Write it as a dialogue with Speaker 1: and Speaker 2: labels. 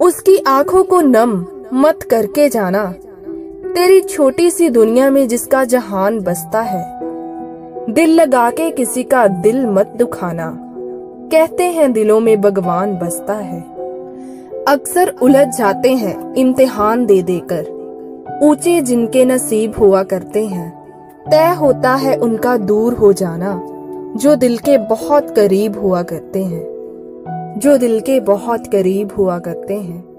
Speaker 1: उसकी आँखों को नम मत करके जाना। तेरी छोटी सी दुनिया में जिसका जहान बसता है, दिल लगा के किसी का दिल मत दुखाना। कहते हैं दिलों में भगवान बसता है। अक्सर उलझ जाते हैं इम्तिहान दे देकर। ऊँचे जिनके नसीब हुआ करते हैं, तय होता है उनका दूर हो जाना, जो दिल के बहुत करीब हुआ करते हैं। जो दिल के बहुत करीब हुआ करते हैं।